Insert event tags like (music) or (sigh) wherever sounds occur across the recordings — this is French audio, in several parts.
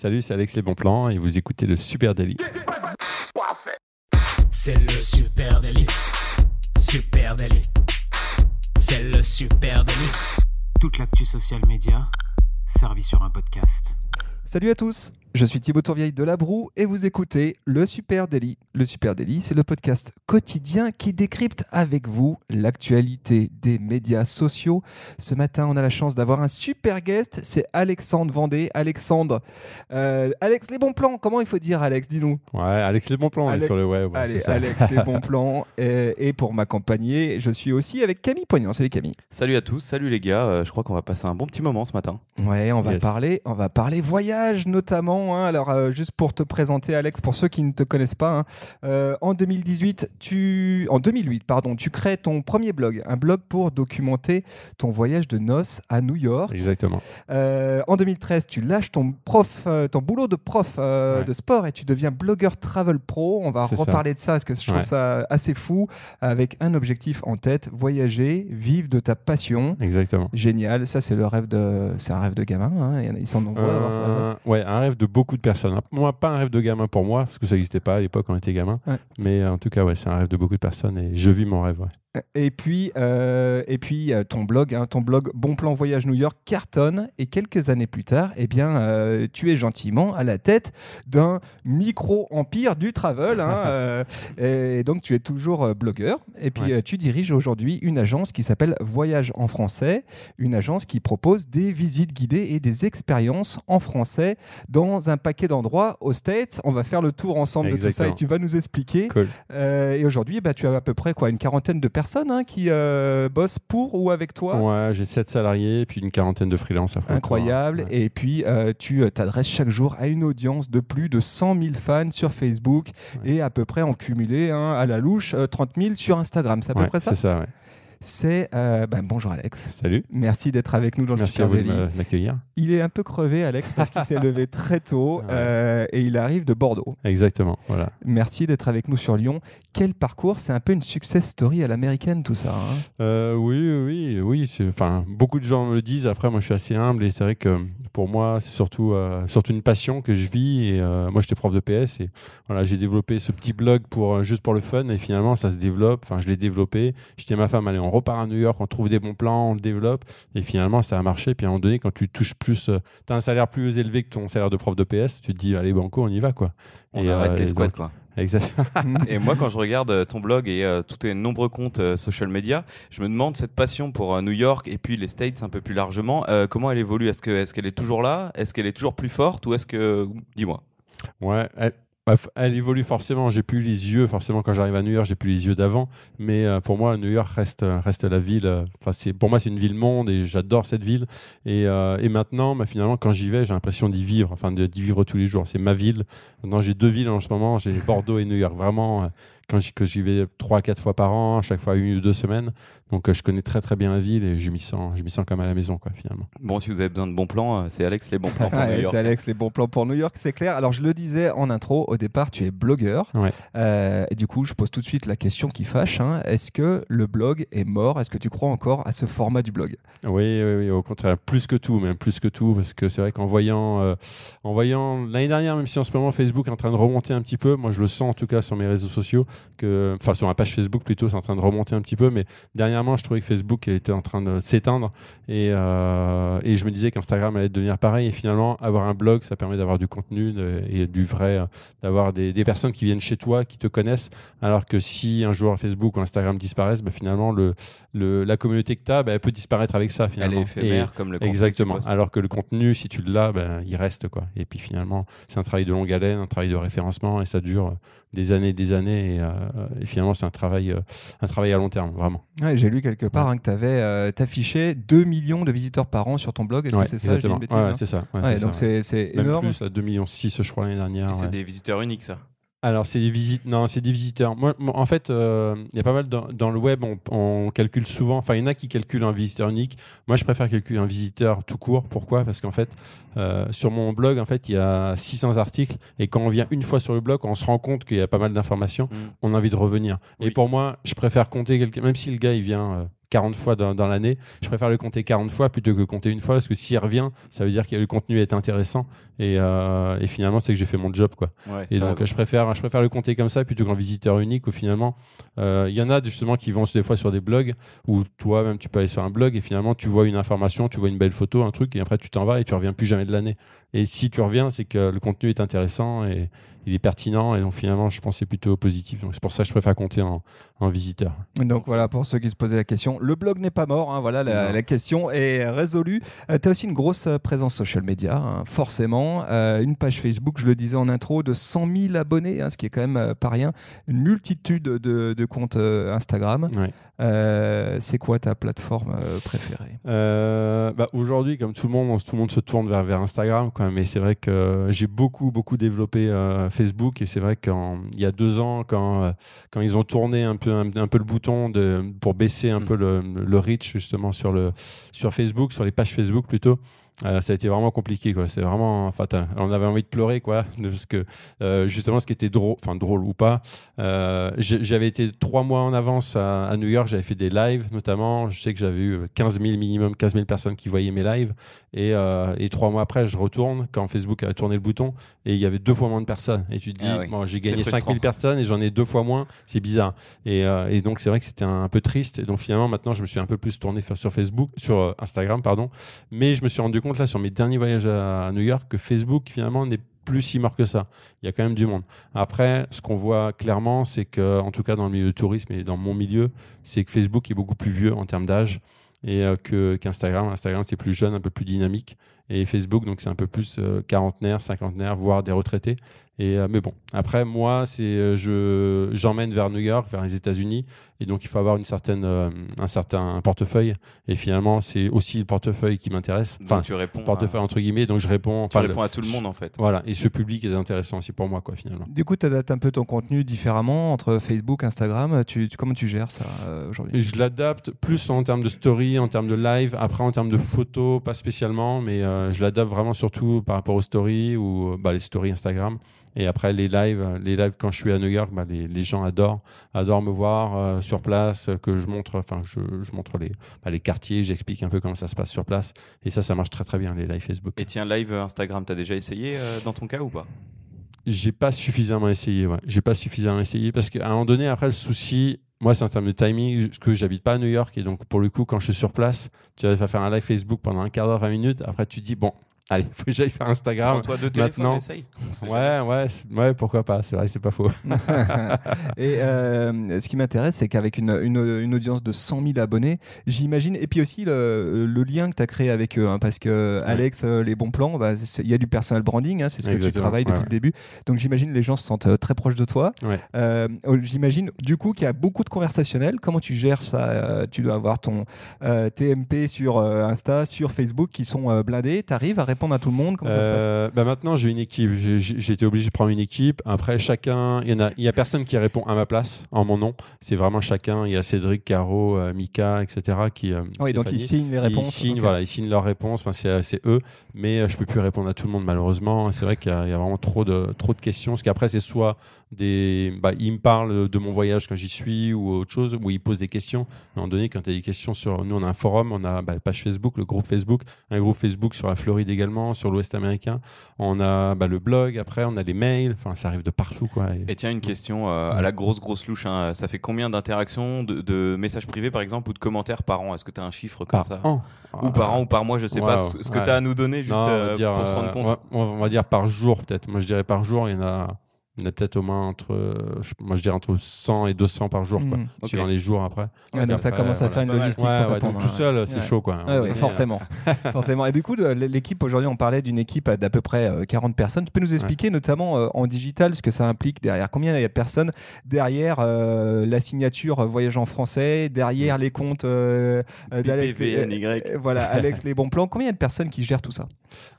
Salut, c'est Alex Les Bons Plans et vous écoutez le Super Daily. C'est le super délit. Super délit. C'est le super délit. Toute l'actu social média servie sur un podcast. Salut à tous, je suis Thibaut Tourvieille de La Broue et vous écoutez le Super Daily. Le Super Daily, c'est le podcast quotidien qui décrypte avec vous l'actualité des médias sociaux. Ce matin, on a la chance d'avoir un super guest, c'est Alexandre Vendée. Alexandre, euh, Alex, les bons plans, comment il faut dire Alex, dis-nous Ouais, Alex Les Bons Plans, on est Alex- sur le web. ouais, Allez. Alex, les bons (laughs) plans. Et, et pour m'accompagner, je suis aussi avec Camille Poignant. Salut Camille. Salut à tous, salut les gars, euh, je crois qu'on va passer un bon petit moment ce matin. Ouais, on va Yes. parler, on va parler voyage notamment. Hein. Alors euh, juste pour te présenter, Alex, pour ceux qui ne te connaissent pas, hein, euh, en 2018, tu, en 2008, pardon, tu crées ton premier blog, un blog pour documenter ton voyage de noces à New York. Exactement. Euh, en 2013, tu lâches ton prof, ton boulot de prof Ouais. de sport et tu deviens blogueur travel pro. On va ça. reparler de ça parce que je trouve Ouais. ça assez fou, avec un objectif en tête voyager, vivre de ta passion. Exactement. Génial, ça c'est le rêve de, c'est un rêve de gamin. hein. Ils sont nombreux à avoir ça. Ouais, un rêve de beaucoup de personnes. Moi, pas un rêve de gamin pour moi, parce que ça n'existait pas à l'époque quand on était gamin. Ouais. Mais euh, en tout cas, ouais, c'est un rêve de beaucoup de personnes et je vis mon rêve. ouais. Et puis, euh, et puis euh, ton blog, hein, ton blog Bon Plan Voyage New York cartonne. Et quelques années plus tard, eh bien, euh, tu es gentiment à la tête d'un micro empire du travel. hein, (laughs) et donc, tu es toujours blogueur. Et puis, Ouais. tu diriges aujourd'hui une agence qui s'appelle Voyage en français, une agence qui propose des visites guidées et des expériences en français dans un paquet d'endroits aux States. On va faire le tour ensemble de tout ça et Exactement. tu vas nous expliquer. Cool. Euh, et aujourd'hui, bah, tu as à peu près quoi, une quarantaine de personnes hein, qui euh, bossent pour ou avec toi. Ouais, j'ai 7 salariés et puis une quarantaine de freelance. à fond. Incroyable. Ouais. Et puis, euh, tu t'adresses chaque jour à une audience de plus de 100 000 fans sur Facebook Ouais. et à peu près en cumulé, hein, à la louche, euh, 30 000 sur Instagram. C'est à peu Ouais, près ça? C'est ça. C'est. euh, ben, bonjour Alex. Salut. Merci d'être avec nous dans le Merci à Super vous de m'accueillir. Il est un peu crevé, Alex, parce qu'il s'est (laughs) levé très tôt Ouais. euh, et il arrive de Bordeaux. Exactement. Voilà. Merci d'être avec nous sur Lyon. Quel parcours C'est un peu une success story à l'américaine, tout ça. hein? Euh, oui, oui, oui. c'est- Enfin, beaucoup de gens me le disent. Après, moi, je suis assez humble et c'est vrai que pour moi, c'est surtout, euh, surtout une passion que je vis. Et euh, moi, j'étais prof de PS et voilà, j'ai développé ce petit blog pour juste pour le fun. Et finalement, ça se développe. Enfin, je l'ai développé. J'étais ma femme. Allez, on repart à New York, on trouve des bons plans, on le développe. Et finalement, ça a marché. Puis à un moment donné, quand tu touches plus, tu as un salaire plus élevé que ton salaire de prof de PS, tu te dis, allez, banco, on y va, quoi. On Et, arrête euh, les squats quoi. Exactement. (laughs) Et moi quand je regarde euh, ton blog et euh, tous tes nombreux comptes euh, social media, je me demande cette passion pour euh, New York et puis les States un peu plus largement, euh, comment elle évolue? Est-ce que est-ce qu'elle est toujours là? Est-ce qu'elle est toujours plus forte? Ou est-ce que dis-moi. Ouais, elle, elle évolue forcément. J'ai plus les yeux, forcément, quand j'arrive à New York, j'ai plus les yeux d'avant. Mais euh, pour moi, New York reste, euh, reste la ville. euh, Enfin, c'est pour moi, c'est une ville monde et j'adore cette ville. Et, et maintenant, bah, finalement, quand j'y vais, j'ai l'impression d'y vivre, enfin, d'y vivre tous les jours. C'est ma ville. Maintenant, j'ai deux villes en ce moment. J'ai Bordeaux et New York. Vraiment, quand j'y vais trois, quatre fois par an, chaque fois une ou deux semaines. Donc, euh, je connais très, très bien la ville et je m'y sens, je m'y sens comme à la maison, quoi, finalement. Bon, si vous avez besoin de bons plans, euh, c'est Alex les bons plans pour Ouais, New York. c'est Alex, les bons plans pour New York, c'est clair. Alors, je le disais en intro, au départ, tu es blogueur. Ouais. Euh, et du coup, je pose tout de suite la question qui fâche. hein. Est-ce que le blog est mort? Est-ce que tu crois encore à ce format du blog? Oui, oui, oui, au contraire, plus que tout, même plus que tout, parce que c'est vrai qu'en voyant, euh, en voyant l'année dernière, même si en ce moment Facebook est en train de remonter un petit peu, moi je le sens en tout cas sur mes réseaux sociaux, que, enfin sur ma page Facebook plutôt, c'est en train de remonter un petit peu, mais dernièrement, je trouvais que Facebook était en train de s'éteindre et, euh, et je me disais qu'Instagram allait devenir pareil. Et finalement, avoir un blog, ça permet d'avoir du contenu de- et du vrai, euh, d'avoir des, des personnes qui viennent chez toi, qui te connaissent, alors que si un jour Facebook ou Instagram disparaissent, bah, finalement le, le- la communauté que tu as, elle peut disparaître avec ça Elle finalement. est éphémère comme le contenu Exactement. Alors que le contenu, si tu l'as, ben, il reste quoi. Et puis finalement, c'est un travail de longue haleine, un travail de référencement, et ça dure des années, des années. Et, euh, et finalement, c'est un travail, euh, un travail à long terme, vraiment. Ouais, J'ai lu quelque part hein, que tu avais affiché 2 millions de visiteurs par an sur ton blog. Est-ce Ouais, que c'est ça hein c'est ça. ouais, Ouais, c'est donc ça, ouais. c'est c'est Même énorme. plus, à 2 millions 6, je crois, l'année dernière. Et c'est des visiteurs uniques, ça. Alors, c'est des visites. Non, c'est des visiteurs. Moi, en fait, euh, il y a pas mal dans, dans le web, on, on calcule souvent. Enfin, il y en a qui calculent un visiteur unique. Moi, je préfère calculer un visiteur tout court. Pourquoi? Parce qu'en fait, euh, sur mon blog, en fait, il y a 600 articles. Et quand on vient une fois sur le blog, on se rend compte qu'il y a pas mal d'informations. Mm. On a envie de revenir. Et pour moi, je préfère compter quelqu'un, même si le gars il vient. Euh, 40 fois dans, dans l'année, je préfère le compter 40 fois plutôt que compter une fois parce que s'il revient, ça veut dire que le contenu est intéressant et, euh, et finalement c'est que j'ai fait mon job quoi. Ouais, Et donc, raison. je préfère, je préfère le compter comme ça plutôt qu'en visiteur unique où finalement, euh, il y en a justement qui vont des fois sur des blogs où toi, même tu peux aller sur un blog et finalement, tu vois une information, tu vois une belle photo, un truc et après, tu t'en vas et tu reviens plus jamais de l'année. Et si tu reviens, c'est que le contenu est intéressant et il est pertinent et donc finalement, je pense que c'est plutôt positif. Donc, c'est pour ça que je préfère compter en, en visiteur. Donc voilà, pour ceux qui se posaient la question, le blog n'est pas mort, hein, voilà, la, question est résolue. tu as aussi une grosse euh, présence social media, hein, forcément. Euh, une page Facebook, je le disais en intro, de 100 000 abonnés, hein, ce qui est quand même euh, pas rien. Une multitude de, de comptes euh, Instagram. Ouais. Euh, C'est quoi ta plateforme euh, préférée? Euh, bah, Aujourd'hui, comme tout le monde, on- tout le monde se tourne vers, vers Instagram. Quoi. Mais c'est vrai que j'ai beaucoup, beaucoup développé euh, Facebook. Et c'est vrai qu'il y a deux ans, quand, quand ils ont tourné un peu, un, un peu le bouton de, pour baisser un Mm. peu le, le reach justement sur, le, sur Facebook, sur les pages Facebook plutôt, euh, ça a été vraiment compliqué. Quoi. C'est vraiment, enfin, t'as- on avait envie de pleurer, quoi, parce que euh, justement, ce qui était drôle, enfin drôle ou pas, euh, j'avais été trois mois en avance à, à New York, j'avais fait des lives notamment. Je sais que j'avais eu 15 000 minimum, 15 000 personnes qui voyaient mes lives. Et, et trois mois après, je retourne quand Facebook a tourné le bouton et il y avait deux fois moins de personnes. Et tu te dis, Ah oui. bon, j'ai gagné 5 frustrant. 000 personnes et j'en ai deux fois moins, c'est bizarre. Et, et donc, c'est vrai que c'était un, un peu triste. Et donc, finalement, maintenant, je me suis un peu plus tourné sur Facebook, sur Instagram, pardon. Mais je me suis rendu compte là sur mes derniers voyages à, New York que Facebook, finalement, n'est plus si mort que ça. Il y a quand même du monde. Après, ce qu'on voit clairement, c'est que, en tout cas dans le milieu du tourisme et dans mon milieu, c'est que Facebook est beaucoup plus vieux en termes d'âge et euh, que qu'Instagram. Instagram, c'est plus jeune, un peu plus dynamique. Et Facebook, donc c'est un peu plus euh, quarantenaire, cinquantenaire, voire des retraités. Et, euh, mais bon, après, moi, c'est euh, je j'emmène vers New York, vers les États-Unis. Et donc, il faut avoir une certaine, euh, un certain portefeuille. Et finalement, c'est aussi le portefeuille qui m'intéresse. Donc Enfin, tu réponds, portefeuille à, entre guillemets. Donc, je réponds. tu le- réponds à tout le monde en fait. voilà, et ce public est intéressant aussi pour moi, quoi, finalement. Du coup, tu adaptes un peu ton contenu différemment entre Facebook, Instagram. Tu, tu- comment tu gères ça euh, aujourd'hui? Je l'adapte plus en termes de story, en termes de live, après en termes de photos, pas spécialement, mais euh, je l'adapte vraiment surtout par rapport aux stories ou bah, les stories Instagram. Et après les lives, les lives quand je suis à New York, bah, les, les gens adorent, adorent me voir euh, sur place, que je montre, enfin je, je montre les, bah, les quartiers, j'explique un peu comment ça se passe sur place. Et ça, ça marche très très bien les lives Facebook. Et tiens, live euh, Instagram, t'as déjà essayé euh, dans ton cas ou pas? J'ai pas suffisamment essayé, ouais. J'ai pas suffisamment essayé parce qu'à un moment donné, après, le souci, moi, c'est en termes de timing, parce que j'habite pas à New York et donc, pour le coup, quand je suis sur place, tu vas faire un live Facebook pendant un quart d'heure, 20 minutes. Après, tu te dis, bon, allez, faut que j'aille faire Instagram. Prends-toi deux téléphones, maintenant- essaye. Ouais, ouais, ouais, pourquoi pas, c'est vrai, c'est pas faux. (laughs) (laughs) Et euh, ce qui m'intéresse, c'est qu'avec une, une- une audience de 100 000 abonnés, j'imagine, et puis aussi le, le lien que tu as créé avec eux, hein, parce que Alex, euh, les bons plans, bah, il y a du personal branding, hein, c'est ce que tu travailles depuis ouais, le début. Donc j'imagine les gens se sentent euh, très proches de toi. Ouais. Euh, oh, j'imagine du coup qu'il y a beaucoup de conversationnel. Comment tu gères ça Euh, Tu dois avoir ton euh, TMP sur euh, Insta, sur Facebook qui sont euh, blindés. Tu arrives à répondre à tout le monde Comment ça se passe Euh, bah maintenant, j'ai une équipe. J'ai- été obligé de prendre une équipe. Après, chacun, il y en a, y a personne qui répond à ma place, en mon nom. C'est vraiment chacun. Il y a Cédric, Caro, euh, Mika, etc. qui. euh, Oui, donc ils signent les réponses. Ils signent, voilà, ils signent leurs réponses. Enfin, c'est eux, mais je peux plus répondre à tout le monde malheureusement. C'est vrai qu'il y, a il y a vraiment trop de trop de questions. Parce qu'après, c'est soit des, bah, ils me parlent de mon voyage quand j'y suis ou autre chose, ou ils posent des questions. À un moment donné, quand tu as des questions sur, nous, on a un forum, on a bah, la page Facebook, le groupe Facebook, un groupe Facebook sur la Floride également, sur l'Ouest américain. On a bah, le blog. Après, on a les mails. Enfin, ça arrive de partout, quoi. Et- Et tiens, une question euh, à la grosse, grosse louche. hein. Ça fait combien d'interactions, de, de messages privés par exemple, ou de commentaires par an? Est-ce que tu as un chiffre comme par ça? an. Ou par an ou par mois, je sais pas. Ce ce que Ouais. tu as à nous donner juste Non, euh, dire, pour se rendre euh, compte. va, on va dire par jour, peut-être. Moi, je dirais par jour, il y en a On a peut-être au moins entre, euh, moi je dirais entre 100 et 200 par jour, quoi, Mhm. suivant Ok. les jours après. Ouais, donc ça Après, commence à voilà. faire une logistique Ouais, pour ouais, répondre, donc tout ouais. seul, c'est chaud, quoi. Donné, forcément. (laughs) forcément. Et du coup, de- l'équipe aujourd'hui, on parlait d'une équipe d'à peu près euh, 40 personnes. Tu peux nous expliquer, notamment euh, en digital, ce que ça implique derrière? Combien il y a de personnes derrière euh, la signature euh, Voyage en français, derrière les comptes euh, euh, d'Alex Les- euh, Voilà, Alex (laughs) Les Bons Plans. Combien il y a de personnes qui gèrent tout ça?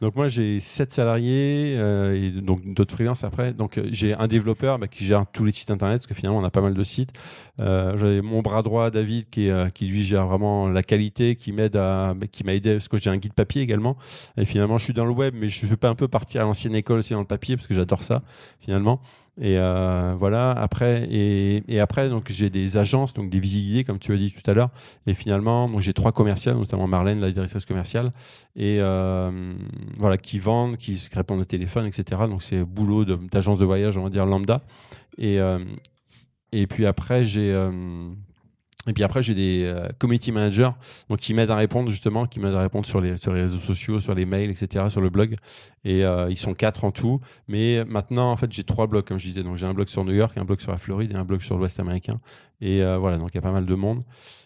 Donc moi j'ai 7 salariés euh, et donc d'autres freelances après. Donc euh, j'ai un développeur bah, qui gère tous les sites internet parce que finalement on a pas mal de sites. Euh, j'ai mon bras droit David qui, euh, qui lui gère vraiment la qualité, qui m'aide à, bah, qui m'a aidé parce que j'ai un guide papier également. Et finalement je suis dans le web mais je veux pas un peu partir à l'ancienne école aussi dans le papier parce que j'adore ça finalement. Et euh, voilà après et, après j'ai des agences donc des guidées comme tu as dit tout à l'heure. Et finalement j'ai trois commerciales notamment Marlène la directrice commerciale et euh, voilà qui vendent, qui répondent au téléphone, etc. Donc c'est boulot d'agence de, voyage, on va dire lambda. Et euh, et puis après j'ai et puis après j'ai des euh, community managers donc qui m'aident à répondre justement, qui m'aident à répondre sur les sur les réseaux sociaux, sur les mails, etc. Sur le blog. Et euh, ils sont quatre en tout. Mais maintenant en fait j'ai trois blogs comme je disais. Donc j'ai un blog sur New York, un blog sur la Floride et un blog sur l'Ouest américain. Et euh, voilà donc il y a pas mal de monde.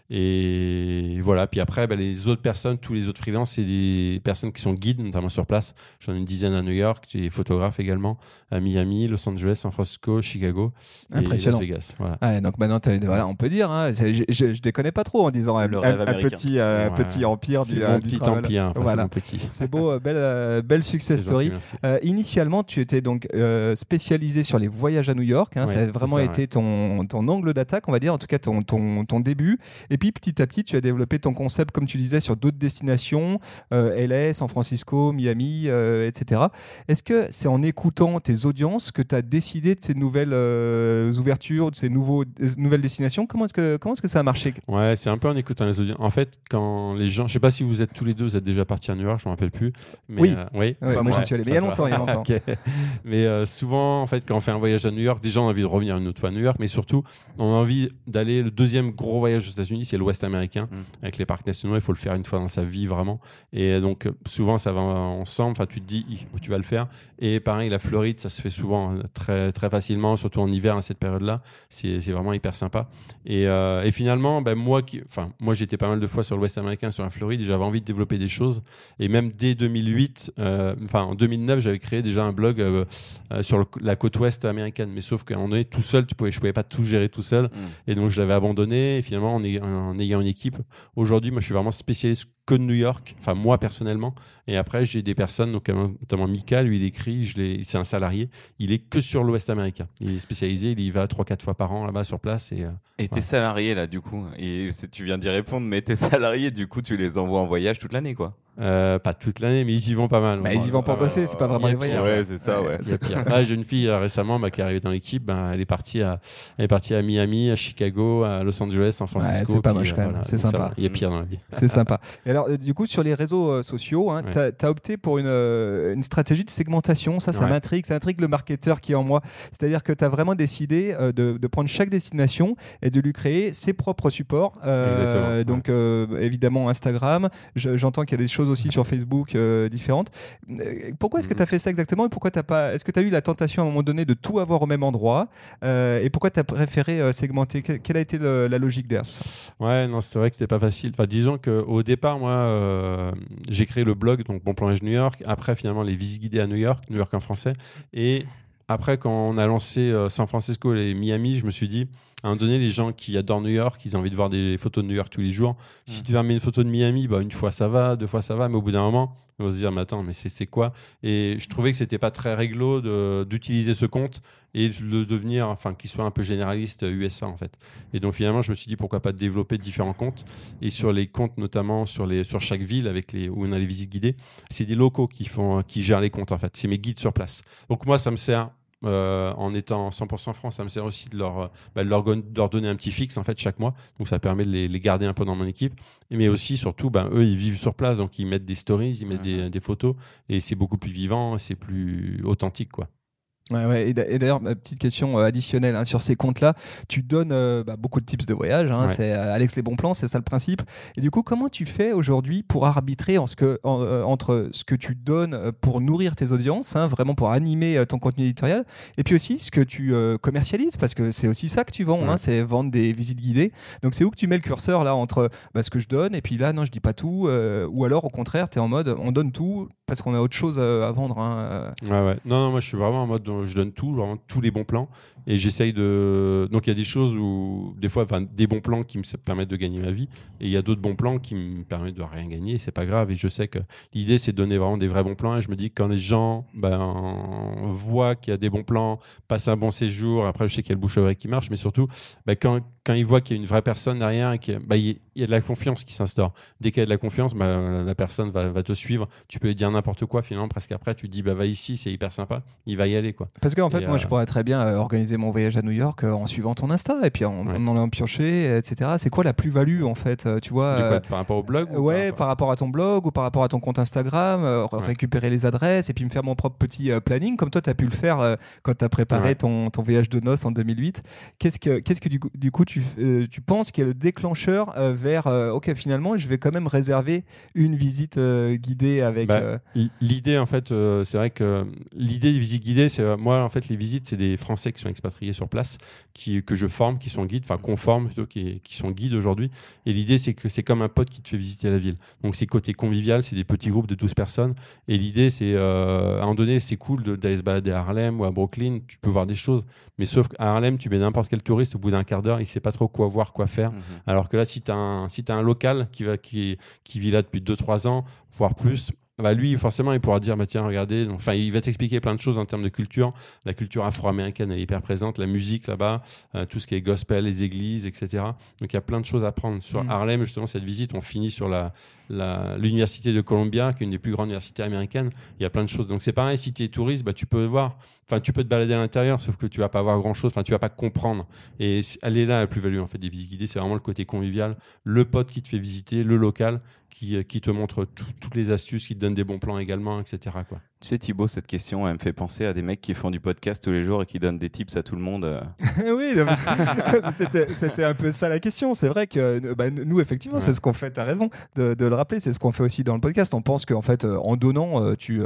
Et voilà. Puis après, bah, les autres personnes, tous les autres freelances, c'est des personnes qui sont guides, notamment sur place. J'en ai une dizaine à New York. J'ai des photographes également à Miami, Los Angeles, San Francisco, Chicago et Impressionnant. Las Vegas. Voilà. Donc maintenant, voilà, on peut dire, hein, je, je, déconne pas trop en disant un, un- petit, euh, un Ouais. petit empire C'est du, mon euh, du petit travel. empire. enfin, Voilà. c'est mon petit. (laughs) C'est beau, euh, belle, euh, belle success story. gentil. Euh, initialement, tu étais donc euh, spécialisé sur les voyages à New York. hein, Ouais, ça a c'est vraiment ça, été ton, ton angle d'attaque, on va dire, en tout cas ton, ton, ton début. Et puis petit à petit, tu as développé ton concept, comme tu disais, sur d'autres destinations, euh, LA, San Francisco, Miami, euh, etc. Est-ce que c'est en écoutant tes audiences que tu as décidé de ces nouvelles euh, ouvertures, de ces nouveaux, nouvelles destinations? Comment est-ce que, comment est-ce que ça a marché Ouais, c'est un peu en écoutant les audiences. En fait, quand les gens, je sais pas si vous êtes tous les deux, vous êtes déjà partis à New York, je me rappelle plus. Mais, Oui. euh, oui. Ouais, Pas Moi, moi. j'y suis allé, mais il y a longtemps, il y a longtemps. (laughs) Mais euh, souvent, en fait, quand on fait un voyage à New York, déjà on a envie de revenir une autre fois à New York, mais surtout, on a envie d'aller. Le deuxième gros voyage aux États-Unis, c'est l'Ouest américain, Mm. avec les parcs nationaux. Il faut le faire une fois dans sa vie, vraiment. Et donc, souvent, ça va ensemble. Enfin, tu te dis, tu vas le faire. Et pareil, la Floride, ça se fait souvent euh, très, très facilement, surtout en hiver, à cette période-là. C'est c'est vraiment hyper sympa. Et, euh, et finalement, ben, moi, qui, enfin, moi j'étais pas mal de fois sur l'Ouest américain, sur la Floride, et j'avais envie de développer des choses. Et même dès 2008, euh, enfin en 2009, j'avais créé déjà un blog euh, euh, sur le- la côte ouest américaine. Mais sauf qu'à un moment donné, tout seul, tu pouvais, je pouvais pas tout gérer tout seul. Et donc je l'avais abandonné. Et finalement, en, en ayant une équipe, aujourd'hui, moi je suis vraiment spécialiste que de New York. Enfin moi personnellement. Et après, j'ai des personnes, donc, notamment Mika, lui il écrit, je l'ai- c'est un salarié. Il est que sur l'Ouest américain. Il est spécialisé. Il y va 3-4 fois par an là-bas sur place. Et euh, Et tes Ouais. salariés là, du coup, et tu viens d'y répondre, mais tes (laughs) salariés, du coup, tu les envoies en voyage toute l'année, quoi. Euh, pas toute l'année, mais ils y vont pas mal. Bah, ils y vont pour bosser, c'est pas vraiment pire. voyages. Ouais, c'est ça, ouais. Là, j'ai une fille euh, récemment bah, qui est arrivée dans l'équipe. ben, elle est partie à, elle est partie à Miami, à Chicago, à Los Angeles, San Francisco. c'est pas moche quand même, c'est sympa. Il y a pire dans la vie. (laughs) C'est sympa. Et alors, euh, du coup, sur les réseaux euh, sociaux, hein, Ouais. tu as, opté pour une, euh, une stratégie de segmentation. Ça, ça Ouais. m'intrigue. Ça intrigue le marketeur qui est en moi. C'est-à-dire que tu as vraiment décidé euh, de, de prendre chaque destination et de lui créer ses propres supports. Euh, ouais. donc, euh, évidemment, Instagram. Je- J'entends qu'il y a des choses aussi sur Facebook euh, différentes. Euh, Pourquoi est-ce que Mhm. tu as fait ça exactement et pourquoi t'as pas Est-ce que tu as eu la tentation à un moment donné de tout avoir au même endroit Euh, Et pourquoi tu as préféré euh, segmenter Que- Quelle a été le- la logique derrière tout ça? Ouais, non, c'est vrai que c'était pas facile. Enfin, disons qu'au départ, moi, j'ai créé le blog, donc Bon Plan New York. Après, finalement, les visites guidées à New York, New York en français. Et après, quand on a lancé San Francisco et Miami, je me suis dit, à un moment donné, les gens qui adorent New York, ils ont envie de voir des photos de New York tous les jours. Si tu vas mettre une photo de Miami, bah, une fois ça va, deux fois ça va, mais au bout d'un moment, on va se dire, mais attends, mais c'est quoi? Et je trouvais que c'était pas très réglo d'utiliser ce compte et de devenir, enfin, qu'il soit un peu généraliste USA en fait. Et donc finalement, je me suis dit pourquoi pas développer différents comptes et sur les comptes notamment sur les sur chaque ville avec les où on a les visites guidées, c'est des locaux qui font qui gèrent les comptes en fait. C'est mes guides sur place. Donc moi, ça me sert. Euh, en étant 100% France, ça me sert aussi de leur, bah, de leur, gon- de leur donner un petit fixe en fait chaque mois. Donc ça permet de les, les garder un peu dans mon équipe. Mais aussi, surtout, ben, eux, ils vivent sur place, donc ils mettent des stories, ils mettent des, des photos, et c'est beaucoup plus vivant, c'est plus authentique, quoi. Ouais, ouais, et d'a- et d'ailleurs, ma petite question euh, additionnelle hein, sur ces comptes-là, tu donnes euh, bah, beaucoup de tips de voyage, hein, Ouais. c'est euh, Alex les bons plans, c'est ça le principe. Et du coup, comment tu fais aujourd'hui pour arbitrer en ce que, en, euh, entre ce que tu donnes pour nourrir tes audiences, hein, vraiment pour animer ton contenu éditorial, et puis aussi ce que tu commercialises, parce que c'est aussi ça que tu vends, Ouais. c'est vendre des visites guidées. Donc c'est où que tu mets le curseur là entre bah, ce que je donne, et puis là, non, je dis pas tout, ou alors au contraire, tu es en mode on donne tout parce qu'on a autre chose à vendre. Ouais, ouais. Non, non, moi je suis vraiment en mode je donne tout, vraiment tous les bons plans. Et j'essaye de. Donc il y a des choses où, des fois, enfin, des bons plans qui me permettent de gagner ma vie. Et il y a d'autres bons plans qui me permettent de rien gagner. C'est pas grave. Et je sais que l'idée, c'est de donner vraiment des vrais bons plans. Et je me dis que quand les gens ben, voient qu'il y a des bons plans, passent un bon séjour, après, je sais qu'il y a le bouche à oreille qui marche, mais surtout, ben, quand, quand ils voient qu'il y a une vraie personne derrière et qu'il y, a- ben, il y y a de la confiance qui s'instaure. Dès qu'il y a de la confiance, ben, la personne va, va te suivre. Tu peux lui dire n'importe quoi, finalement, presque après, tu dis, bah, va ici, c'est hyper sympa. Il va y aller, quoi. Parce qu'en fait, Et, moi, euh, je pourrais très bien euh, mon voyage à New York euh, en suivant ton Insta et puis en, Ouais. en allant piocher, etc. C'est quoi la plus-value, en fait euh, Tu vois euh, par rapport au blog ou Ouais, par par rapport à ton blog ou par rapport à ton compte Instagram, Ouais. récupérer les adresses et puis me faire mon propre petit planning, comme toi, tu as pu le faire quand tu as préparé Ouais. ton, ton voyage de noces en 2008. Qu'est-ce que, qu'est-ce que du coup, du coup tu, tu penses qui est le déclencheur vers, OK, finalement, je vais quand même réserver une visite guidée avec... Bah, L'idée, en fait, c'est vrai que l'idée des visites guidées, c'est moi, en fait, les visites, c'est des Français qui sont expatriés sur place, qui, que je forme, qui sont guides, enfin qu'on forme plutôt, qui, qui sont guides aujourd'hui. Et l'idée, c'est que c'est comme un pote qui te fait visiter la ville. Donc c'est côté convivial, c'est des petits groupes de 12 personnes. Et l'idée, c'est euh, à un moment donné, c'est cool d'aller se balader à Harlem ou à Brooklyn, tu peux voir des choses. Mais sauf qu'à Harlem, tu mets n'importe quel touriste, au bout d'un quart d'heure, il sait pas trop quoi voir, quoi faire. Mhm. Alors que là, si tu as, un, si t'as un local qui, va, qui, qui vit là depuis 2-3 ans, voire plus, bah lui, forcément, il pourra dire bah, tiens, regardez. Enfin, il va t'expliquer plein de choses en termes de culture. La culture afro-américaine, elle est hyper présente. La musique là-bas, euh, tout ce qui est gospel, les églises, etc. Donc, il y a plein de choses à prendre. Sur Mm. Harlem, justement, cette visite, on finit sur la, la- l'université de Columbia, qui est une des plus grandes universités américaines. Il y a plein de choses. Donc, c'est pareil, si tu es touriste, bah, tu peux voir. Enfin, tu peux te balader à l'intérieur, sauf que tu vas pas voir grand-chose. Enfin, tu vas pas comprendre. Et elle est là, la plus-value, en fait, des visites guidées. C'est vraiment le côté convivial. Le pote qui te fait visiter, le local qui, euh, qui te montre tout- toutes les astuces, qui te donne des bons plans également, etc. Quoi. Tu sais, Thibaut, cette question, elle me fait penser à des mecs qui font du podcast tous les jours et qui donnent des tips à tout le monde. euh. (laughs) oui, (laughs) c'était un peu ça la question. C'est vrai que euh, bah, nous, effectivement, Ouais. c'est ce qu'on fait. Tu as raison de, de le rappeler. C'est ce qu'on fait aussi dans le podcast. On pense qu'en fait, euh, en donnant, tu,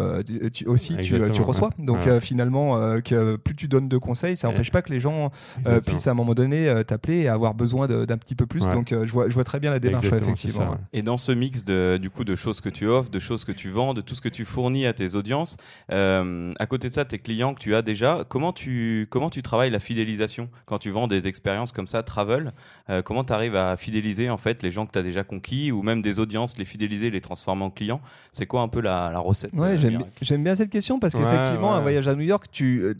aussi, tu, reçois. Donc, Ouais. finalement, que plus tu donnes de conseils, ça Ouais. n'empêche pas que les gens euh, Exactement. puissent à un moment donné t'appeler et avoir besoin d'un petit peu plus. Ouais. Donc, je, vois, je vois très bien la démarche, effectivement. ça, ouais. Et dans ce mix de, du coup, de choses que tu offres, de choses que tu vends, de tout ce que tu fournis à tes audiences, euh, à côté de ça, tes clients que tu as déjà, comment tu, comment tu travailles la fidélisation quand tu vends des expériences comme ça, travel? Euh, Comment tu arrives à fidéliser en fait les gens que tu as déjà conquis ou même des audiences, les fidéliser, les transformer en clients? C'est quoi un peu la, la recette Ouais, euh, j'aime, bien cette question parce Ouais, qu'effectivement, un voyage à New York, tu,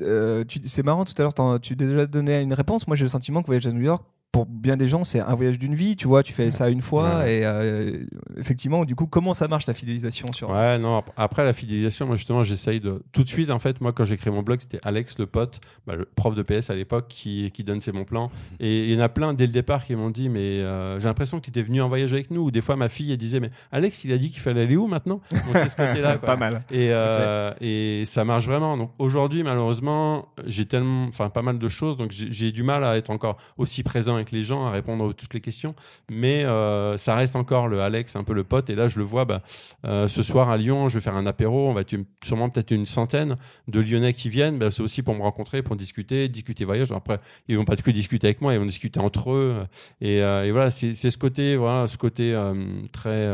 tu- c'est marrant tout à l'heure, tu as déjà donné une réponse. Moi, j'ai le sentiment que voyage à New York, pour bien des gens, c'est un voyage d'une vie. Tu vois, tu fais ça une fois Ouais. et euh, effectivement, du coup, comment ça marche la fidélisation sur Ouais, non, ap- après la fidélisation, moi justement, j'essaye de. Tout de suite, en fait, moi, quand j'ai créé mon blog, c'était Alex, le pote, bah, le prof de PS à l'époque, qui, qui donne ses bons plans. Et il y en a plein dès le départ qui m'ont dit, mais euh, j'ai l'impression que tu étais venu en voyage avec nous. Ou des fois, ma fille, elle disait, mais Alex, il a dit qu'il fallait aller où maintenant? Donc, c'est ce côté-là. (laughs) quoi. Pas mal. Et, euh, et ça marche vraiment. Donc aujourd'hui, malheureusement, j'ai tellement, enfin, pas mal de choses, donc j'ai j'ai du mal à être encore aussi présent avec les gens, à répondre à toutes les questions. Mais euh, ça reste encore le Alex, un peu le pote. Et là, je le vois. Bah, euh, ce soir à Lyon, je vais faire un apéro. On va être une- sûrement peut-être une centaine de Lyonnais qui viennent. Bah, c'est aussi pour me rencontrer, pour discuter, discuter voyage. Après, ils vont pas que discuter avec moi, ils vont discuter entre eux. Et, euh, et voilà, c'est ce côté, voilà, ce côté très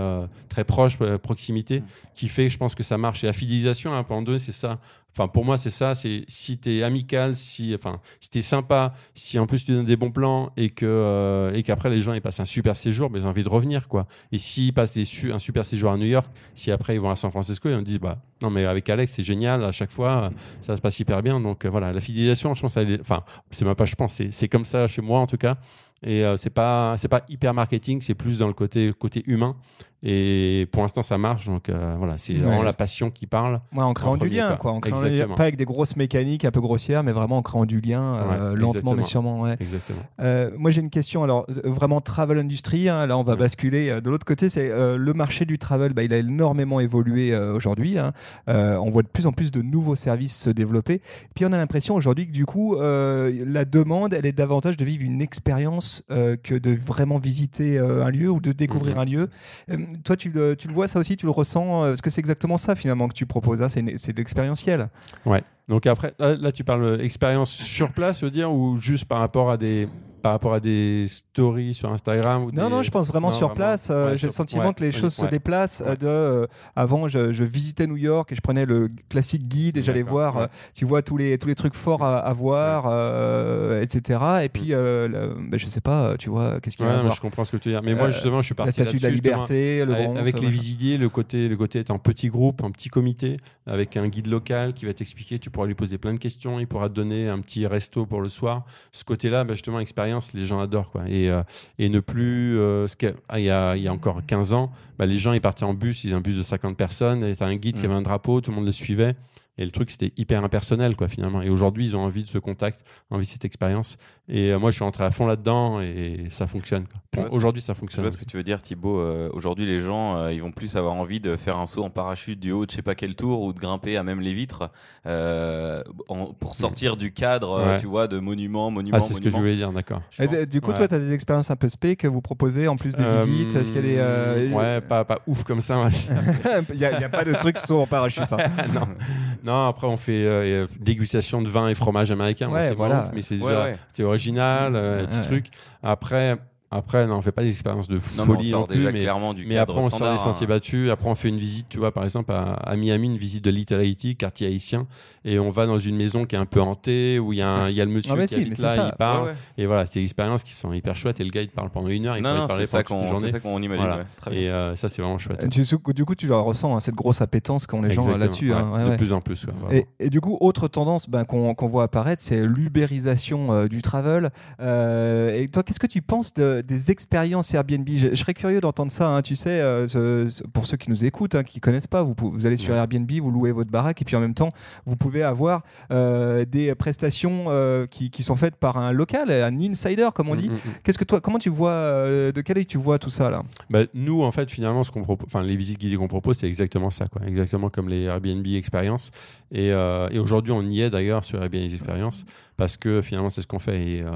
très proche, proximité, qui fait, je pense que ça marche. Et la fidélisation, un moment donné, c'est ça. Enfin, pour moi, c'est ça. C'est si tu es amical, si, enfin, si tu es sympa, si en plus tu donnes des bons plans et que euh, et qu'après les gens ils passent un super séjour, mais ils ont envie de revenir, quoi. Et s'ils passent un super séjour à New York, si après ils vont à San Francisco, ils vont disent bah non mais avec Alex c'est génial à chaque fois, ça se passe hyper bien. Donc euh, voilà, la fidélisation, je pense, enfin, c'est même pas, je pense, c'est comme ça chez moi en tout cas. Et euh, c'est pas c'est pas hyper marketing, c'est plus dans le côté côté humain. Et pour l'instant, ça marche. Donc euh, voilà, c'est Ouais. vraiment la passion qui parle. Ouais, en créant En du lien, quoi. quoi. En créant lien, pas avec des grosses mécaniques un peu grossières, mais vraiment en créant du lien euh, Ouais, lentement exactement. mais sûrement. Exactement. Euh, moi, j'ai une question. Alors, vraiment travel industry. hein, là, on va basculer de l'autre côté. C'est le marché du travel. Bah, il a énormément évolué aujourd'hui. hein. On voit de plus en plus de nouveaux services se développer. Puis, on a l'impression aujourd'hui que du coup, la demande, elle est davantage de vivre une expérience que de vraiment visiter un lieu ou de découvrir Mhm. un lieu. Toi, tu le, vois ça aussi, tu le ressens. euh, Parce que c'est exactement ça finalement que tu proposes. hein, c'est de l'expérientiel. Donc après, là, là, tu parles expérience sur place, je veux dire, ou juste par rapport à des par rapport à des stories sur Instagram ou Non, des- non, je pense vraiment Non, sur vraiment. place. euh, Ouais, J'ai le sentiment ouais, que les choses se ouais. déplacent. euh. De, euh, avant, je, je visitais New York et je prenais le classique guide et j'allais voir, euh, tu vois, tous les, tous les trucs forts à, à voir, etc. Et puis, euh, le- ben, je sais pas, tu vois, qu'est-ce qu'il y a à voir je comprends ce que tu veux dire. Mais moi, justement, je suis La parti statue de la liberté, le bronze. avec les ouais. visidiers, le côté, le côté est en petit groupe, en petit comité, avec un guide local qui va t'expliquer. Tu pourras lui poser plein de questions. Il pourra te donner un petit resto pour le soir. Ce côté-là, bah, justement, expérience, les gens adorent. Quoi. Et, euh, et ne plus. euh, ce ah, il, y a, y a encore 15 ans, bah, les gens ils partaient en bus. Ils avaient un bus de 50 personnes. Et t'as un guide qui Mm. avait un drapeau. Tout le monde le suivait. Et le truc, c'était hyper impersonnel, quoi, finalement. Et aujourd'hui, ils ont envie de ce contact, envie de cette expérience. Et euh, moi, je suis entré à fond là-dedans et ça fonctionne. Je Aujourd'hui, ça Je fonctionne. vois ce que tu veux dire, Thibaut. Euh, Aujourd'hui, les gens, euh, ils vont plus avoir envie de faire un saut en parachute du haut de je sais pas quel tour ou de grimper à même les vitres euh, en- pour sortir du cadre, Ouais. tu vois, de monument, monument, Ah, c'est ce que je voulais dire, d'accord. je du coup, Ouais. toi, tu as des expériences un peu spé que vous proposez en plus des Euh, visites Est-ce qu'il y a des. euh, Ouais, pas, pas ouf comme ça. (laughs) Il n'y a pas de truc saut en parachute. hein. (laughs) non. Non, après, on fait euh, dégustation de vin et fromage américain. Bon, Ouais, c'est pas voilà. ouf, mais c'est Ouais, déjà ouais. c'est original, euh, Ouais. petit truc. Après, après, non, on fait pas des expériences de Non, mais on folie sort non plus, déjà mais, clairement du mais après, on sort des sentiers hein. battus. Après, on fait une visite, tu vois, par exemple, à, à Miami, une visite de Little Haiti, quartier haïtien. Et on va dans une maison qui est un peu hantée, où il y, a un- il y a le monsieur Ah, mais qui si, habite là, ça. il parle. Ouais, ouais. Et voilà, c'est des expériences qui sont hyper chouettes. Et le gars, il te parle pendant une heure. Il Non, non, parler pendant toute c'est ça qu'on imagine. Voilà. ouais. Très bien. Et euh, ça, c'est vraiment chouette. Du, du coup, tu ressens, hein, cette grosse appétence qu'ont les gens là-dessus. Hein. de plus en plus. Et, du coup, autre tendance ben, qu'on qu'on voit apparaître, c'est l'ubérisation euh, du travel. Euh, et toi, qu'est-ce que tu penses de- des expériences Airbnb je, je serais curieux d'entendre ça. hein, tu sais, euh, ce- ce- pour ceux qui nous écoutent, hein, qui connaissent pas, vous, allez sur Ouais. Airbnb, vous louez votre baraque, et puis en même temps, vous pouvez avoir euh, des prestations euh, qui, qui sont faites par un local, un insider, comme on dit. Mm, mm, mm. Qu'est-ce que toi, comment tu vois, euh, de quel œil tu vois tout ça là? Bah, nous, en fait, finalement, ce qu'on propose, enfin, les visites guidées qu'on propose, c'est exactement ça, quoi. Exactement comme les Airbnb Experience. Et, euh, et aujourd'hui, on y est d'ailleurs sur Airbnb Experience parce que finalement, c'est ce qu'on fait. Et, euh,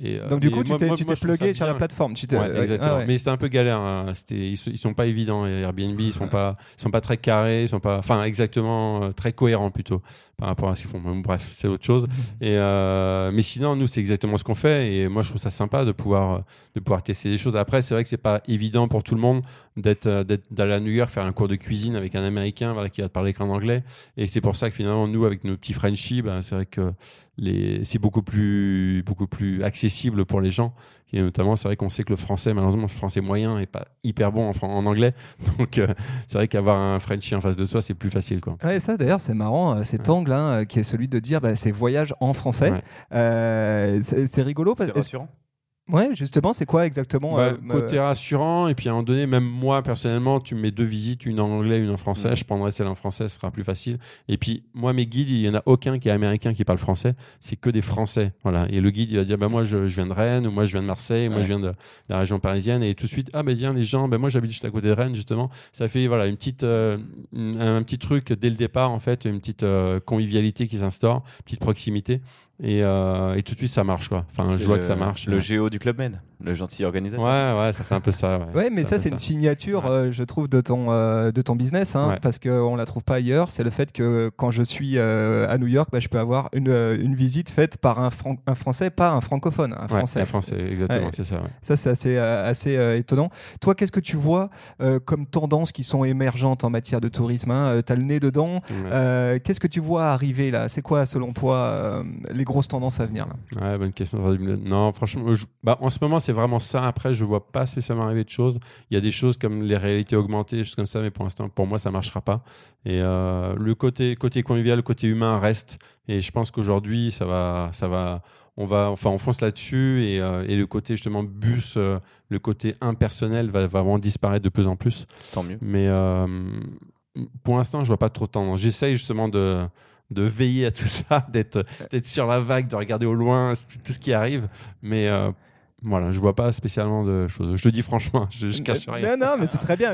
et, euh, Donc du coup, tu t'es plugué sur la plateforme. Tu Ouais, exactement. ah ouais. Mais c'était un peu galère. hein. C'était, ils, ils sont pas évidents. Airbnb, ils sont pas, ils sont pas très carrés, ils sont pas, enfin, exactement, euh, très cohérents plutôt par rapport à ce qu'ils font. Mais bref, c'est autre chose. (laughs) Et euh, mais sinon, nous, c'est exactement ce qu'on fait. Et moi, je trouve ça sympa de pouvoir, de pouvoir tester des choses. Après, c'est vrai que c'est pas évident pour tout le monde d'être, d'être d'aller à New York faire un cours de cuisine avec un Américain, voilà, qui va te parler qu'en anglais. Et c'est pour ça que finalement, nous, avec nos petits Frenchies, ben, c'est vrai que les, c'est beaucoup plus, beaucoup plus accessible pour les gens. Et notamment, c'est vrai qu'on sait que le français, malheureusement, le français moyen est pas hyper bon en, anglais. (laughs) Donc, euh, c'est vrai qu'avoir un Frenchie en face de soi, c'est plus facile, quoi. Ouais, ça d'ailleurs c'est marrant, euh, cet Ouais. angle hein, euh, qui est celui de dire bah, c'est voyage en français. Ouais. Euh, c'est c'est rigolo. parce- C'est est-ce- rassurant. Ouais, justement, c'est quoi exactement Bah, euh, côté rassurant, et puis à un moment donné, même moi personnellement, tu me mets deux visites, une en anglais, une en français, Mhm. je prendrai celle en français, ce sera plus facile. Et puis moi, mes guides, il y en a aucun qui est américain qui parle français, c'est que des Français. Voilà. Et le guide, il va dire, bah moi je, je viens de Rennes, ou moi je viens de Marseille, moi Ouais. je viens de la région parisienne, et tout de suite, ah ben viens les gens, ben moi j'habite juste à côté de Rennes justement. Ça fait voilà une petite, euh, une- un petit truc dès le départ en fait, une petite euh, convivialité qui s'instaure, petite proximité. Et, euh, et tout de suite ça marche quoi. Enfin, je vois le- que ça marche. Le géo du Club Med, le gentil organisateur. Ouais, ouais, ça fait un peu ça. Ouais, Ouais, mais ça, c'est un une signature, Ouais. euh, je trouve, de ton, euh, de ton business, hein, Ouais. parce qu'on la trouve pas ailleurs. C'est le fait que quand je suis euh, à New York, bah, je peux avoir une, euh, une visite faite par un, Fran- un Français, pas un francophone, un Ouais, Français. un français, exactement, Ouais. c'est ça. ouais. Ça, c'est assez, euh, assez euh, étonnant. Toi, qu'est-ce que tu vois euh, comme tendances qui sont émergentes en matière de tourisme hein? Tu as le nez dedans. Ouais. Euh, qu'est-ce que tu vois arriver là? C'est quoi, selon toi, euh, les grosses tendances à venir là? Ouais, bonne question. Non, franchement, je- bah, en ce moment, c'est c'est vraiment ça. Après, je vois pas spécialement arriver de choses. Il y a des choses comme les réalités augmentées, des choses comme ça, mais pour l'instant, pour moi, ça marchera pas. Et euh, le côté, côté convivial, le côté humain reste. Et je pense qu'aujourd'hui, ça va, ça va, on va, enfin, on fonce là-dessus et, euh, et le côté justement bus, euh, le côté impersonnel va, va vraiment disparaître de plus en plus. Tant mieux. Mais pour l'instant, je vois pas trop de tendance. J'essaye justement de, de veiller à tout (laughs) ça, d'être d'être sur la vague, de regarder au loin tout ce qui arrive. Mais euh, voilà, je vois pas spécialement de choses. Je le dis franchement, (laughs) je, je cache rien. Non, non, mais c'est très bien.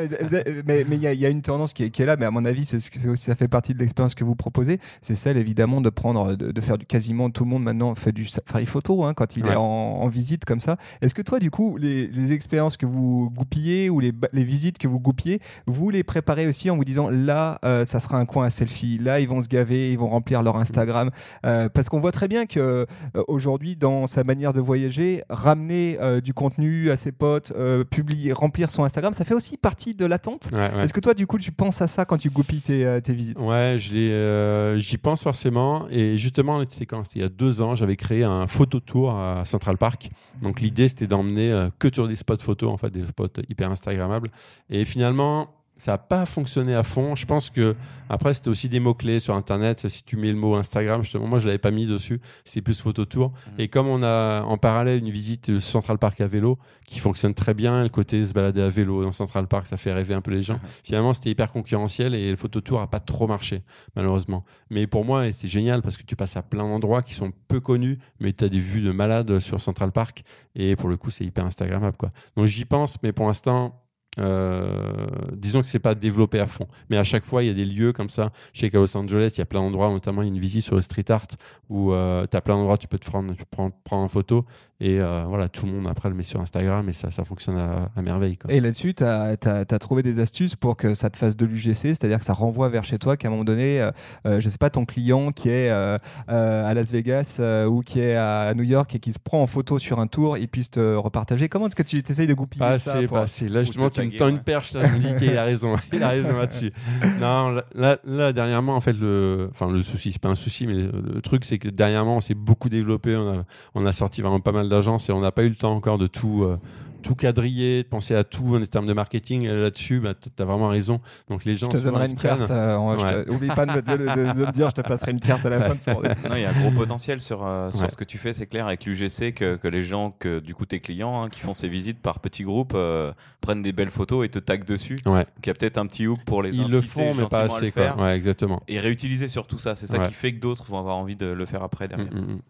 Mais il y, a- il y a une tendance qui est, qui est là, mais à mon avis, c'est ça fait partie de l'expérience que vous proposez. C'est celle évidemment de prendre, de, de faire du quasiment tout le monde maintenant fait du safari photo hein, quand il Ouais. est en, en visite comme ça. Est-ce que toi, du coup, les, les expériences que vous goupillez ou les, les visites que vous goupillez, vous les préparez aussi en vous disant là, euh, ça sera un coin à selfie, là, ils vont se gaver, ils vont remplir leur Instagram, Euh, parce qu'on voit très bien que euh, aujourd'hui, dans sa manière de voyager, ramener euh, du contenu à ses potes, euh, publier, remplir son Instagram, ça fait aussi partie de l'attente. Ouais, ouais. Est-ce que toi, du coup, tu penses à ça quand tu goupilles tes, euh, tes visites? Ouais, j'y pense forcément. Et justement, tu sais, quand il y a deux ans, j'avais créé un photo tour à Central Park. Donc l'idée, c'était d'emmener que sur des spots photos, en fait, des spots hyper Instagrammables. Et finalement, ça n'a pas fonctionné à fond. Je pense que après, c'était aussi des mots-clés sur Internet. Si tu mets le mot Instagram, justement, moi, je l'avais pas mis dessus. C'est plus photo tour. Mhm. Et comme on a en parallèle une visite de Central Park à vélo qui fonctionne très bien, le côté se balader à vélo dans Central Park, ça fait rêver un peu les gens. Mhm. Finalement, c'était hyper concurrentiel et le photo tour a pas trop marché, malheureusement. Mais pour moi, c'est génial parce que tu passes à plein d'endroits qui sont peu connus, mais tu as des vues de malades sur Central Park et pour le coup, c'est hyper Instagrammable. Quoi. Donc j'y pense, mais pour l'instant, euh, disons que c'est pas développé à fond. Mais à chaque fois, il y a des lieux comme ça. Je sais qu'à Los Angeles, il y a plein d'endroits, notamment il y a une visite sur le street art où tu as plein d'endroits tu peux te prendre, tu prendre, en photo. Et euh, voilà, tout le monde après le met sur Instagram et ça, ça fonctionne à, à merveille. Quoi. Et là-dessus, tu as, trouvé des astuces pour que ça te fasse de l'UGC, c'est-à-dire que ça renvoie vers chez toi, qu'à un moment donné, euh, euh, je sais pas, ton client qui est euh, euh, à Las Vegas euh, ou qui est à New York et qui se prend en photo sur un tour, il puisse te repartager. Comment est-ce que tu essayes de goupiller ça pour-. Là, justement, te tu me une perche. Là, je me dis qu'il a raison. (laughs) Il a raison là-dessus. Non, là, dernièrement, en fait, le, enfin, le souci, c'est pas un souci, mais le, le truc, c'est que dernièrement, on s'est beaucoup développé. On a, on a sorti vraiment pas mal d'agences et on n'a pas eu le temps encore de tout. euh, tout quadriller, de penser à tout en termes de marketing. Et Là-dessus, bah, tu as vraiment raison. Donc les gens Je te donnerai une carte. euh, te- Oublie pas de me, de- de- de me dire, je te passerai une carte à la fin de son. Non, il y a un gros potentiel sur, euh, sur Ouais. ce que tu fais, c'est clair, avec l'UGC, que, que les gens, que du coup tes clients hein, qui font ces visites par petits groupes, euh, prennent des belles photos et te taguent dessus. Ouais. Donc il y a peut-être un petit hook pour les Ils le font, mais pas assez. Quoi. exactement. Et réutiliser surtout ça, c'est ça Ouais. qui fait que d'autres vont avoir envie de le faire après derrière. Mm, mm, mm.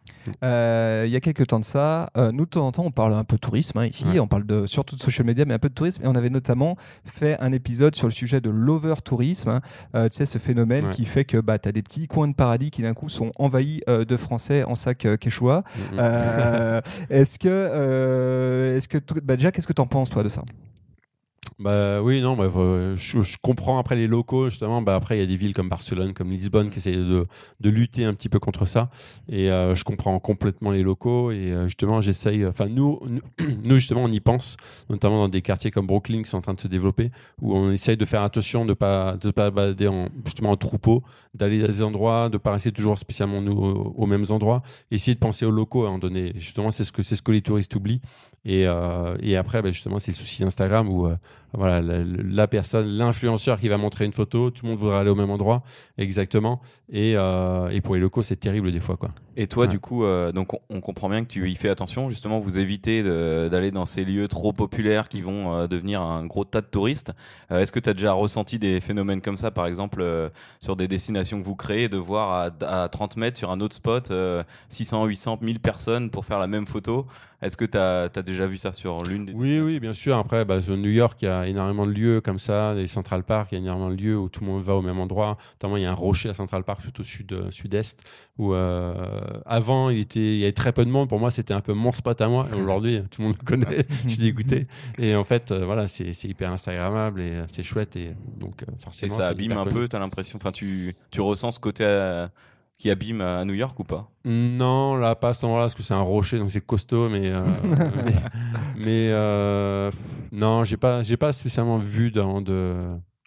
Euh, il y a quelques temps de ça, euh, nous de temps en temps on parle un peu de tourisme hein, ici, Ouais. on parle de, surtout de social media mais un peu de tourisme et on avait notamment fait un épisode sur le sujet de l'over-tourisme, hein. Euh, tu sais ce phénomène Ouais. qui fait que bah, tu as des petits coins de paradis qui d'un coup sont envahis de Français en sac quechua. Mm, est-ce que, est-ce que t- bah, déjà qu'est-ce que tu en penses toi de ça? Bah oui, non, bah, je, je comprends après les locaux, justement. Bah, après, il y a des villes comme Barcelone, comme Lisbonne qui essayent de, de lutter un petit peu contre ça. Et euh, je comprends complètement les locaux. Et euh, justement, j'essaye. Enfin, nous, nous, (clears throat) justement, on y pense, notamment dans des quartiers comme Brooklyn qui sont en train de se développer, où on essaye de faire attention de ne pas, de pas balader en, justement en troupeau, d'aller dans des endroits, de ne pas rester toujours spécialement nous aux, mêns endroits, essayer de penser aux locaux à un moment donné. Justement, c'est ce que, ce que les touristes oublient. Et, euh, et après, bah, justement, c'est le souci d'Instagram où voilà, la, la personne, l'influenceur qui va montrer une photo, tout le monde voudra aller au même endroit, exactement. Et, euh, et pour les locaux, c'est terrible des fois. Quoi. Et toi, Ouais. du coup, euh, donc on, on comprend bien que tu y fais attention. Justement, vous évitez d'aller dans ces lieux trop populaires qui vont euh, devenir un gros tas de touristes. Est-ce que tu as déjà ressenti des phénomènes comme ça, par exemple, sur des destinations que vous créez, de voir à, à 30 mètres sur un autre spot euh, 600, 800, 1000 personnes pour faire la même photo Est-ce que tu as, déjà vu ça sur l'une des Oui, oui, bien sûr. Après, bah, New York, il y a énormément de lieux comme ça, des Central Park, il y a énormément de lieux où tout le monde va au même endroit. Notamment, il y a un rocher à Central Park, tout au sud, euh, sud-est, où euh, avant, il, était, il y avait très peu de monde. Pour moi, c'était un peu mon spot à moi. Aujourd'hui, (laughs) tout le monde le connaît. (laughs) Je suis dégoûté. Et en fait, euh, voilà, c'est hyper Instagrammable et c'est chouette. Et donc, Et forcément, ça abîme un connu. peu, tu as l'impression, enfin, tu, tu ressens ce côté qui abîme à New York ou pas? Non, là, pas à cet endroit-là, parce que c'est un rocher, donc c'est costaud, mais. euh, (laughs) mais mais, euh, non, j'ai pas, j'ai pas spécialement vu dans de.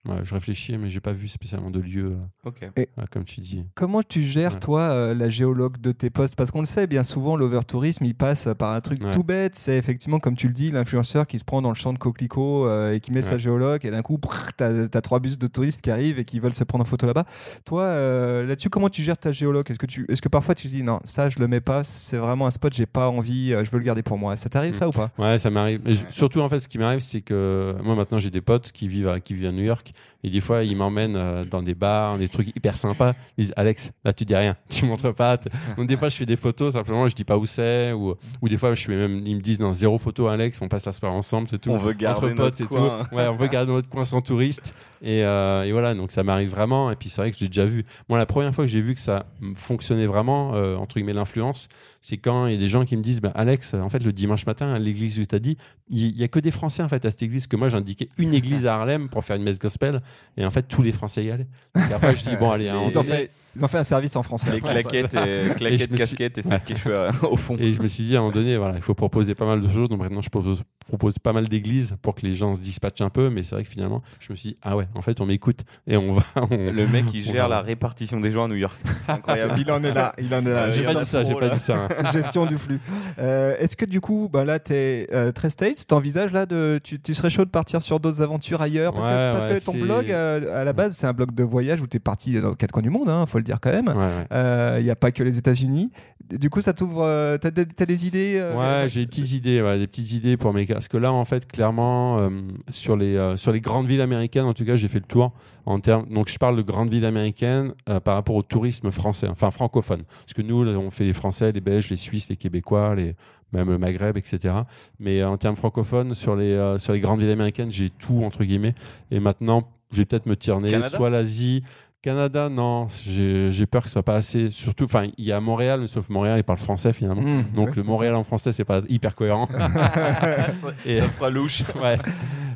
Ouais, je réfléchis, mais j'ai pas vu spécialement de lieu, euh, Ok. ouais, comme tu dis. Comment tu gères, Ouais. toi, euh, la géologue de tes posts Parce qu'on le sait, bien souvent, l'overtourisme, il passe par un truc Ouais. tout bête. C'est effectivement, comme tu le dis, l'influenceur qui se prend dans le champ de coquelicot euh, et qui met sa géologue, et d'un coup, t'as as trois bus de touristes qui arrivent et qui veulent se prendre en photo là-bas. Toi, euh, là-dessus, comment tu gères ta géologue? Est-ce que, tu... Est que parfois tu te dis, non, ça, je le mets pas, c'est vraiment un spot, j'ai pas envie, euh, je veux le garder pour moi Ça t'arrive, Mm. ça ou pas? Ouais, ça m'arrive. Surtout, en fait, ce qui m'arrive, c'est que moi, maintenant, j'ai des potes qui vivent à, qui vivent à New York. Et des fois, ils m'emmènent euh, dans des bars, des trucs hyper sympas. Ils disent Alex, là, tu dis rien. (laughs) Tu montres pas. (laughs) Donc, des fois, je fais des photos, simplement, je dis pas où c'est. Ou, ou des fois, je fais même, ils me disent dans zéro photo, Alex, on passe la soirée ensemble, c'est tout. On veut garder Entre potes notre et coin. tout. Ouais, on veut (laughs) garder notre coin sans touriste. Et, euh, et voilà, donc ça m'arrive vraiment. Et puis, c'est vrai que j'ai déjà vu. Moi, la première fois que j'ai vu que ça fonctionnait vraiment, euh, entre guillemets, l'influence, c'est quand il y a des gens qui me disent bah, Alex, en fait, le dimanche matin, à l'église où tu as dit, il n'y a que des Français en fait à cette église. Que moi, j'ai indiqué une église à Harlem pour faire une messe gospel. Et en fait, tous les Français y allaient. Donc après, je dis bon, allez, un moment ils ont, fait, ils ont fait un service en français. Les claquettes, et, (laughs) Et claquettes je me suis- casquettes et sacs euh, au fond. Et je me suis dit à un moment donné, voilà, il faut proposer pas mal de choses. Donc maintenant, je propose, propose pas mal d'églises pour que les gens se dispatchent un peu. Mais c'est vrai que finalement, je me suis dit, ah ouais, en fait, on m'écoute et on va. (laughs) on- Le mec, il gère va- la répartition des gens à New York. (laughs) C'est incroyable. il en est là, il en est là. Ah, J'ai il pas dit ça, j'ai pas dit ça. hein. (laughs) gestion du flux. Euh, Est-ce que du coup, bah là, tu es très States, t'envisages là de. Tu, tu serais chaud de partir sur d'autres aventures ailleurs? Parce que, Ouais, parce ouais, que ton blog, euh, à la base, c'est un blog de voyage où tu es parti dans quatre coins du monde, hein, faut le dire quand même. Ouais, ouais. Euh, Il n'y a pas que les États-Unis. Du coup, ça t'ouvre. euh, T'as des, t'as des idées euh, Ouais, j'ai des petites idées, ouais, des petites idées pour mes. Parce que là, en fait, clairement, euh, sur, les, euh, sur les grandes villes américaines, en tout cas, j'ai fait le tour. En termes, donc, je parle de grandes villes américaines euh, par rapport au tourisme français, enfin francophone. Parce que nous, là, on fait les Français, les Belges, les Suisses, les Québécois, les, même le Maghreb, etc. Mais en termes francophones, sur les, sur les grandes villes américaines, j'ai tout, entre guillemets. Et maintenant, je vais peut-être me tirer soit l'Asie. Canada, non, j'ai peur que ce soit pas assez. Surtout, enfin, il y a Montréal, mais sauf Montréal, il parle français finalement. Mmh, Donc ouais, le Montréal en français, c'est pas hyper cohérent. (laughs) Et- Ça fera louche. (laughs) ouais.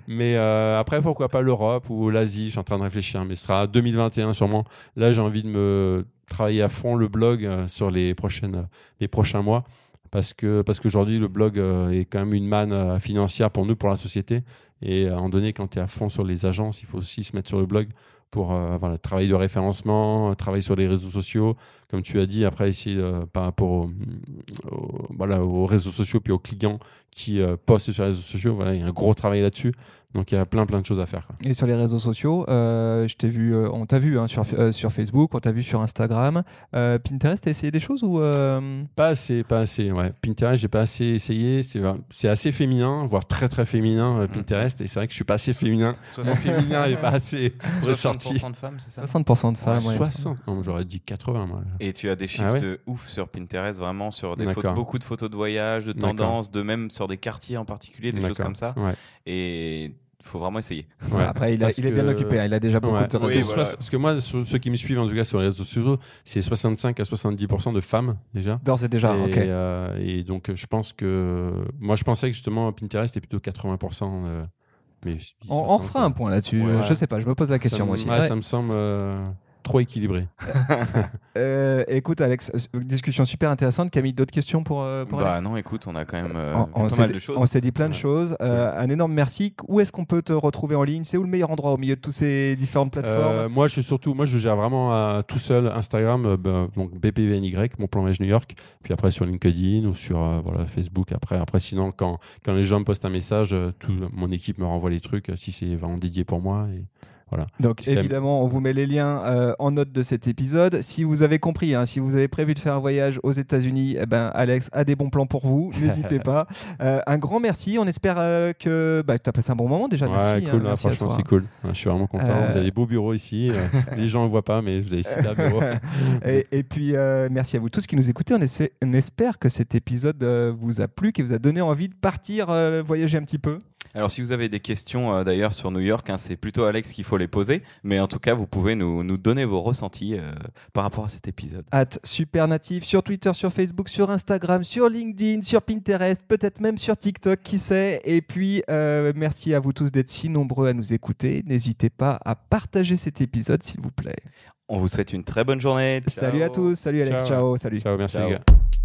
Mais euh, après, pourquoi pas l'Europe ou l'Asie? Je suis en train de réfléchir, mais ce sera 2021 sûrement. Là, j'ai envie de me travailler à fond le blog euh, sur les prochaines, les prochains mois, parce que parce qu'aujourd'hui le blog euh, est quand même une manne financière pour nous, pour la société. Et à un moment donné, quand tu es à fond sur les agences, il faut aussi se mettre sur le blog pour euh, voilà, travailler de référencement, euh, travailler sur les réseaux sociaux, comme tu as dit, après ici euh, par rapport au- au- voilà, aux réseaux sociaux puis aux clients qui euh, postent sur les réseaux sociaux, voilà, il y a un gros travail là-dessus. Donc il y a plein plein de choses à faire. quoi. Et sur les réseaux sociaux, euh, je t'ai vu, euh, on t'a vu hein, sur, euh, sur Facebook, on t'a vu sur Instagram. Euh, Pinterest, t'as essayé des choses ou euh, Pas assez, pas assez. Ouais. Pinterest, j'ai pas assez essayé. C'est assez féminin, voire très très féminin euh, Pinterest. Et c'est vrai que je suis pas assez féminin. Mon féminin est pas assez ressorti. 60% de femmes, c'est ça 60% de femmes ouais, il me semble. 60. Non, j'aurais dit 80 moi. Et tu as des chiffres Ah ouais de ouf sur Pinterest, vraiment sur des D'accord. photos, beaucoup de photos de voyage, de tendances, de même sur des quartiers en particulier, des choses comme ça. Ouais. Et il faut vraiment essayer. Ouais. Après, il, a- Parce il est bien que- occupé, hein, il a déjà beaucoup Ouais. de Parce, Oui, que réseaux. voilà. soix- parce que moi, ceux qui me suivent en tout cas sur les réseaux sociaux, c'est 65 à 70% de femmes déjà. D'ores et déjà, et, ok. euh, et donc je pense que moi je pensais que justement Pinterest était plutôt 80%. euh, mais je dis On, on 60, refera un point là-dessus. Ouais. Je sais pas, je me pose la question moi aussi. ouais, Ouais. Ça me semble euh, trop équilibré. (laughs) Euh, écoute, Alex, discussion super intéressante. Camille, d'autres questions pour, euh, pour Bah Alex? non, écoute, on a quand même euh, On- pas s'est mal dit- de choses. On s'est dit plein de Ouais. choses. Euh, un énorme merci. Où est-ce qu'on peut te retrouver en ligne? C'est où le meilleur endroit au milieu de toutes ces différentes plateformes? Euh, moi je suis surtout, moi je gère vraiment euh, tout seul Instagram, euh, ben, donc BPVNY, mon plan New York, puis après sur LinkedIn ou sur euh, voilà, Facebook. Après, après sinon quand, quand les gens me postent un message, euh, tout, mon équipe me renvoie les trucs euh, si c'est vraiment dédié pour moi. Et, Donc évidemment, on vous met les liens euh, en note de cet épisode. Si vous avez compris, hein, si vous avez prévu de faire un voyage aux États-Unis, eh ben, Alex a des bons plans pour vous. (laughs) N'hésitez pas. Euh, un grand merci. On espère euh, que bah, tu as passé un bon moment déjà. Ouais, merci. hein, cool, hein, merci franchement c'est cool. Je suis vraiment content. Vous avez des beaux bureaux ici. (laughs) les gens ne voient pas, mais vous avez super bureaux. (laughs) et, et puis, merci à vous tous qui nous écoutez. On, essaie- on espère que cet épisode vous a plu, qui vous a donné envie de partir voyager un petit peu. Alors si vous avez des questions euh, d'ailleurs sur New York, hein, c'est plutôt Alex qu'il faut les poser. Mais en tout cas, vous pouvez nous, nous donner vos ressentis euh, par rapport à cet épisode. At Supernatif sur Twitter, sur Facebook, sur Instagram, sur LinkedIn, sur Pinterest, peut-être même sur TikTok, qui sait. Et puis, euh, merci à vous tous d'être si nombreux à nous écouter. N'hésitez pas à partager cet épisode, s'il vous plaît. On vous souhaite une très bonne journée. Salut à tous, salut Alex, Ciao. ciao, salut. Ciao, merci Ciao. les gars.